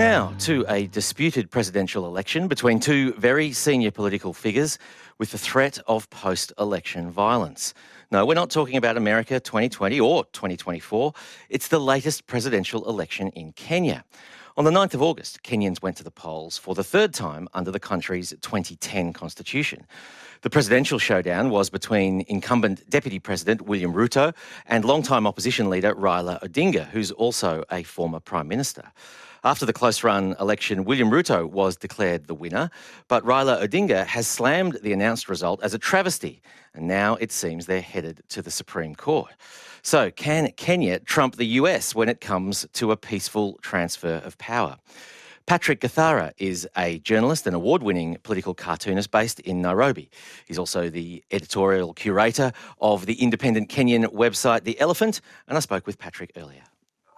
Now, to a disputed presidential election between two very senior political figures with the threat of post election violence. No, we're not talking about America 2020 or 2024. It's the latest presidential election in Kenya. On the 9th of August, Kenyans went to the polls for the third time under the country's 2010 constitution. The presidential showdown was between incumbent Deputy President William Ruto and longtime opposition leader Raila Odinga, who's also a former Prime Minister. After the close run election, William Ruto was declared the winner, but Raila Odinga has slammed the announced result as a travesty, and now it seems they're headed to the Supreme Court. So, can Kenya trump the US when it comes to a peaceful transfer of power? Patrick Gathara is a journalist and award winning political cartoonist based in Nairobi. He's also the editorial curator of the independent Kenyan website The Elephant, and I spoke with Patrick earlier.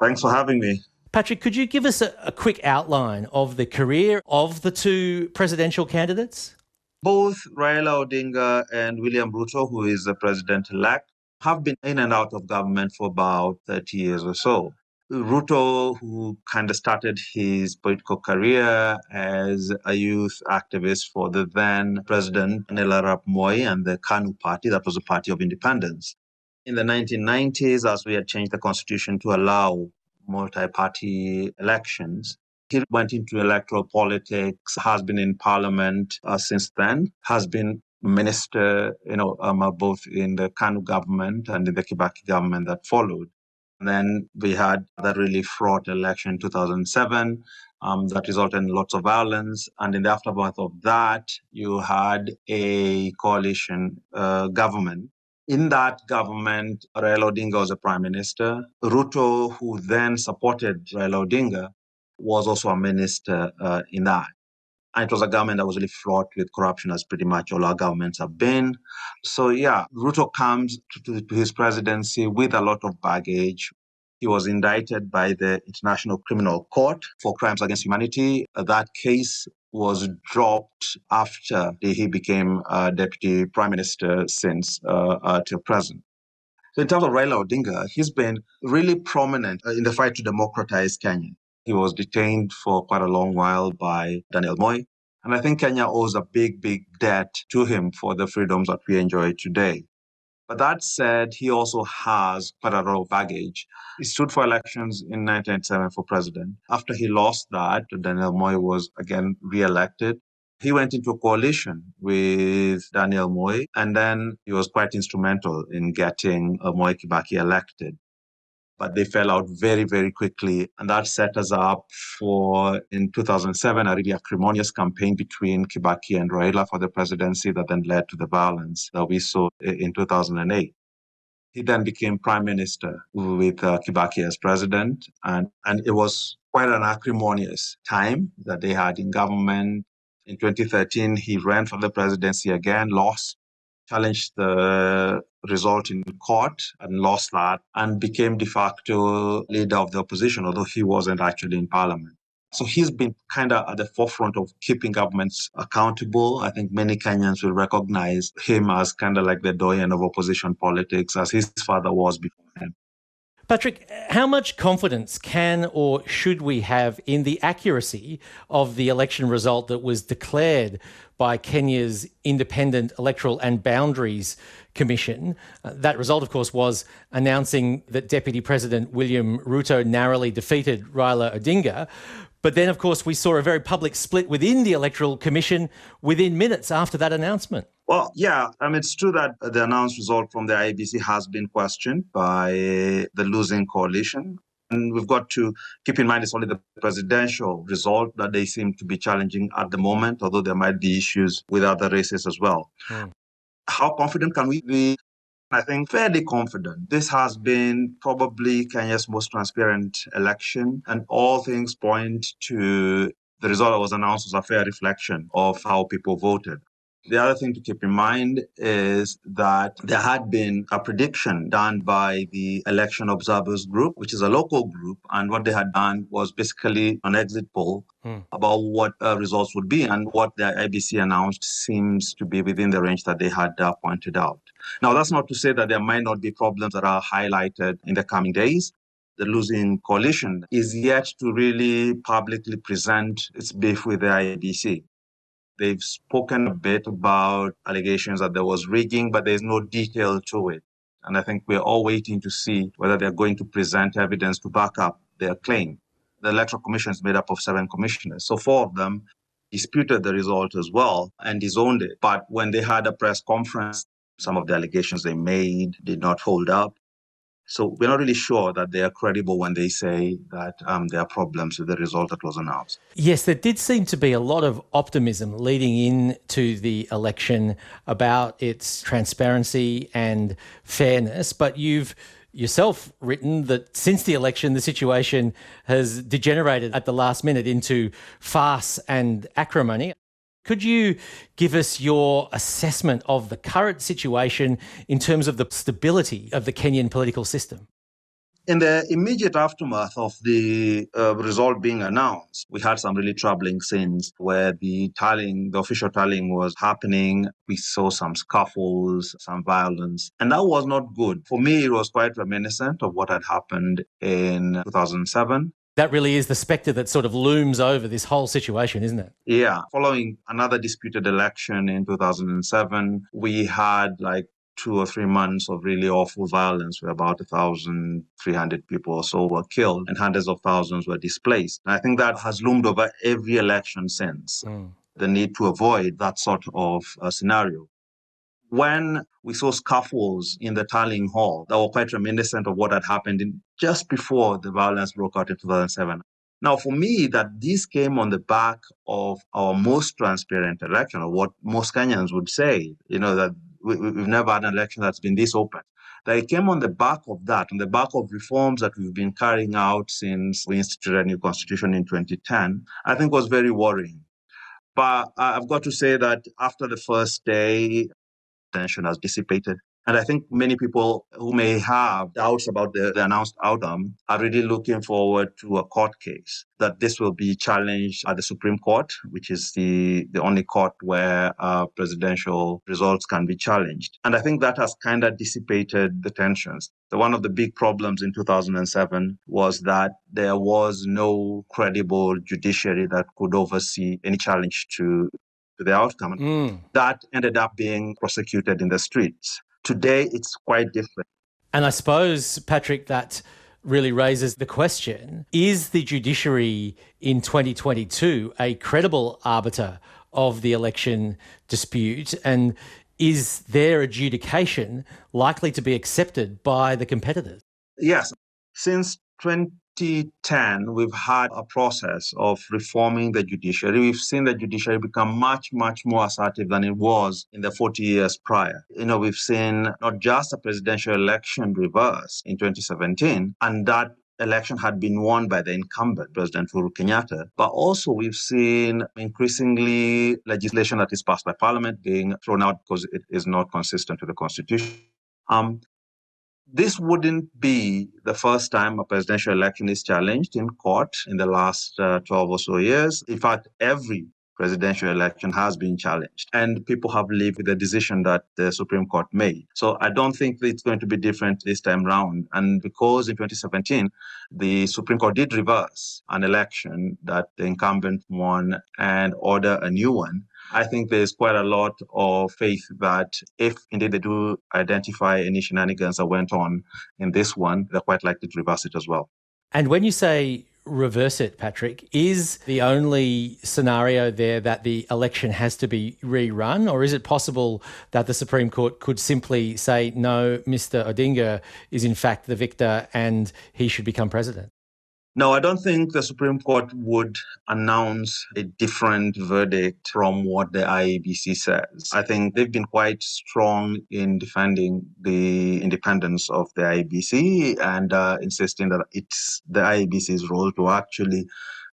Thanks for having me. Patrick, could you give us a, a quick outline of the career of the two presidential candidates? Both Raila Odinga and William Ruto, who is the president elect, have been in and out of government for about 30 years or so. Ruto, who kind of started his political career as a youth activist for the then president Daniel Arap Moi and the KANU party, that was a party of independence. In the 1990s, as we had changed the constitution to allow multi-party elections. He went into electoral politics, has been in parliament uh, since then, has been minister, you know, um, both in the KANU government and in the Kibaki government that followed. And then we had that really fraught election in 2007 um, that resulted in lots of violence. And in the aftermath of that, you had a coalition uh, government in that government, Raila Odinga was a prime minister. Ruto, who then supported Raila Odinga, was also a minister uh, in that. And it was a government that was really fraught with corruption, as pretty much all our governments have been. So, yeah, Ruto comes to, to, to his presidency with a lot of baggage. He was indicted by the International Criminal Court for crimes against humanity. That case was dropped after he became uh, deputy prime minister since uh, uh, till present. So in terms of Raila Odinga, he's been really prominent uh, in the fight to democratize Kenya. He was detained for quite a long while by Daniel Moi. And I think Kenya owes a big, big debt to him for the freedoms that we enjoy today. But that said, he also has quite a lot of baggage. He stood for elections in 1997 for president. After he lost that, Daniel Moi was again re-elected. He went into a coalition with Daniel Moi, and then he was quite instrumental in getting Mwai Kibaki elected but they fell out very, very quickly. And that set us up for, in 2007, a really acrimonious campaign between Kibaki and Raila for the presidency that then led to the violence that we saw in 2008. He then became prime minister with uh, Kibaki as president. And, and it was quite an acrimonious time that they had in government. In 2013, he ran for the presidency again, lost challenged the result in court and lost that and became de facto leader of the opposition, although he wasn't actually in parliament. So he's been kind of at the forefront of keeping governments accountable. I think many Kenyans will recognize him as kind of like the doyen of opposition politics, as his father was before him. Patrick, how much confidence can or should we have in the accuracy of the election result that was declared by Kenya's Independent Electoral and Boundaries Commission? Uh, that result, of course, was announcing that Deputy President William Ruto narrowly defeated Raila Odinga. But then, of course, we saw a very public split within the Electoral Commission within minutes after that announcement. Well, yeah, I mean, it's true that the announced result from the IEBC has been questioned by the losing coalition. And we've got to keep in mind it's only the presidential result that they seem to be challenging at the moment, although there might be issues with other races as well. Hmm. How confident can we be? I think fairly confident. This has been probably Kenya's most transparent election, and all things point to the result that was announced was a fair reflection of how people voted. The other thing to keep in mind is that there had been a prediction done by the Election Observers Group, which is a local group. And what they had done was basically an exit poll hmm. about what uh, results would be. And what the IEBC announced seems to be within the range that they had uh, pointed out. Now, that's not to say that there might not be problems that are highlighted in the coming days. the losing coalition, is yet to really publicly present its beef with the IEBC. They've spoken a bit about allegations that there was rigging, but there's no detail to it. And I think we're all waiting to see whether they're going to present evidence to back up their claim. The Electoral Commission is made up of seven commissioners. So four of them disputed the result as well and disowned it. But when they had a press conference, some of the allegations they made did not hold up. So we're not really sure that they are credible when they say that um, there are problems with the result that was announced. Yes, there did seem to be a lot of optimism leading into the election about its transparency and fairness, but you've yourself written that since the election, the situation has degenerated at the last minute into farce and acrimony. Could you give us your assessment of the current situation in terms of the stability of the Kenyan political system? In the immediate aftermath of the uh, result being announced, we had some really troubling scenes where the tallying, the official tallying was happening. We saw some scuffles, some violence, and that was not good. For me, it was quite reminiscent of what had happened in 2007 that really is the spectre that sort of looms over this whole situation, isn't it? Yeah. Following another disputed election in 2007, we had like two or three months of really awful violence where about 1,300 people or so were killed and hundreds of thousands were displaced. And I think that has loomed over every election since. Mm. The need to avoid that sort of uh, scenario when we saw scuffles in the tallying hall that were quite reminiscent of what had happened in, just before the violence broke out in 2007. Now, for me, that this came on the back of our most transparent election, or what most Kenyans would say, you know, that we, have never had an election that's been this open. That it came on the back of that, on the back of reforms that we've been carrying out since we instituted a new constitution in 2010, I think was very worrying. But I've got to say that after the first day, tension has dissipated. And I think many people who may have doubts about the, the, announced outcome are really looking forward to a court case, that this will be challenged at the Supreme Court, which is the, the only court where uh, presidential results can be challenged. And I think that has kind of dissipated the tensions. The, one of the big problems in 2007 was that there was no credible judiciary that could oversee any challenge to to the outcome. Mm. That ended up being prosecuted in the streets. Today, it's quite different. And I suppose, Patrick, that really raises the question is the judiciary in 2022 a credible arbiter of the election dispute? And is their adjudication likely to be accepted by the competitors? Yes. Since 20 2010, we've had a process of reforming the judiciary. We've seen the judiciary become much, much more assertive than it was in the 40 years prior. You know, we've seen not just a presidential election reverse in 2017, and that election had been won by the incumbent President Uhuru Kenyatta, but also we've seen increasingly legislation that is passed by Parliament being thrown out because it is not consistent with the Constitution. Um, this wouldn't be the first time a presidential election is challenged in court in the last uh, 12 or so years. In fact, every presidential election has been challenged and people have lived with the decision that the Supreme Court made. So I don't think it's going to be different this time round. And because in 2017, the Supreme Court did reverse an election that the incumbent won and order a new one, I think there's quite a lot of faith that if indeed they do identify any shenanigans that went on in this one, they're quite likely to reverse it as well. And when you say reverse it, Patrick, is the only scenario there that the election has to be rerun, or is it possible that the Supreme Court could simply say, no, Mr. Odinga is in fact the victor and he should become president? No, I don't think the Supreme Court would announce a different verdict from what the IEBC says. I think they've been quite strong in defending the independence of the IEBC and uh, insisting that it's the IEBC's role to actually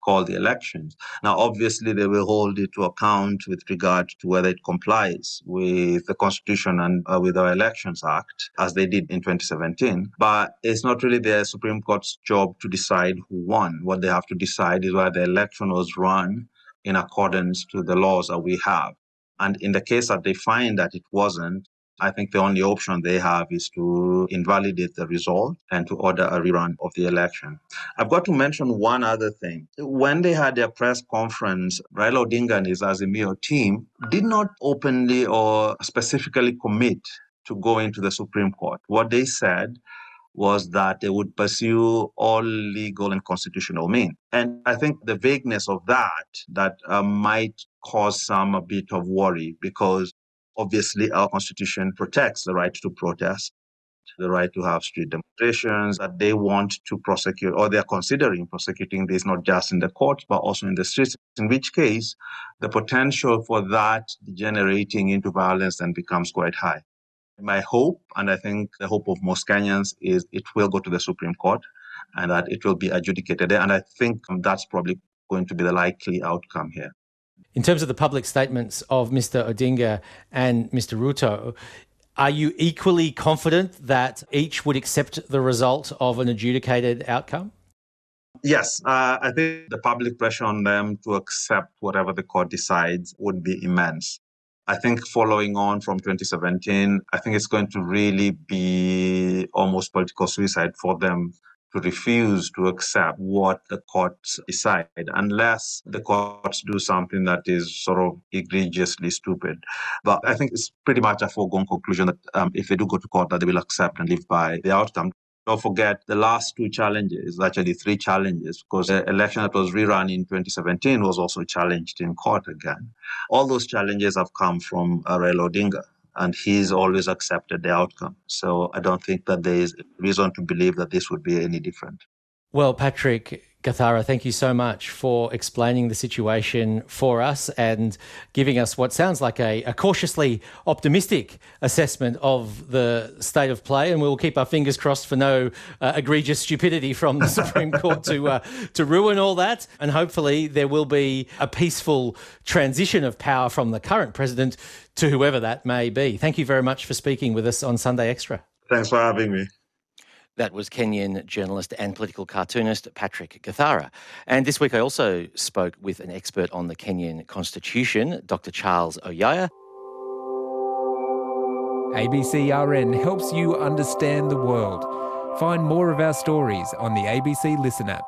call the elections. Now, obviously, they will hold it to account with regard to whether it complies with the Constitution and uh, with our Elections Act, as they did in 2017. But it's not really the Supreme Court's job to decide who won. What they have to decide is whether the election was run in accordance to the laws that we have. And in the case that they find that it wasn't, I think the only option they have is to invalidate the result and to order a rerun of the election. I've got to mention one other thing. When they had their press conference, Raila Odinga and his Azimio team did not openly or specifically commit to go into the Supreme Court. What they said was that they would pursue all legal and constitutional means. And I think the vagueness of that that uh, might cause some a bit of worry because obviously our constitution protects the right to protest the right to have street demonstrations that they want to prosecute or they're considering prosecuting this not just in the courts but also in the streets in which case the potential for that degenerating into violence then becomes quite high my hope, and I think the hope of most Kenyans, is it will go to the Supreme Court and that it will be adjudicated there. And I think that's probably going to be the likely outcome here. In terms of the public statements of Mr. Odinga and Mr. Ruto, are you equally confident that each would accept the result of an adjudicated outcome? Yes, uh, I think the public pressure on them to accept whatever the court decides would be immense. I think following on from 2017, I think it's going to really be almost political suicide for them to refuse to accept what the courts decide unless the courts do something that is sort of egregiously stupid. But I think it's pretty much a foregone conclusion that um, if they do go to court, that they will accept and live by the outcome. Don't forget the last two challenges, actually three challenges, because the election that was rerun in 2017 was also challenged in court again. All those challenges have come from Raila Odinga, and he's always accepted the outcome. So I don't think that there is reason to believe that this would be any different. Well, Patrick, Gathara, thank you so much for explaining the situation for us and giving us what sounds like a, a, cautiously optimistic assessment of the state of play. And we will keep our fingers crossed for no uh, egregious stupidity from the Supreme Court to uh, to ruin all that. And hopefully, there will be a peaceful transition of power from the current president to whoever that may be. Thank you very much for speaking with us on Sunday Extra. Thanks for having me. That was Kenyan journalist and political cartoonist Patrick Gathara. And this week I also spoke with an expert on the Kenyan constitution, Dr. Charles Oyaya. ABCRN helps you understand the world. Find more of our stories on the ABC Listen app.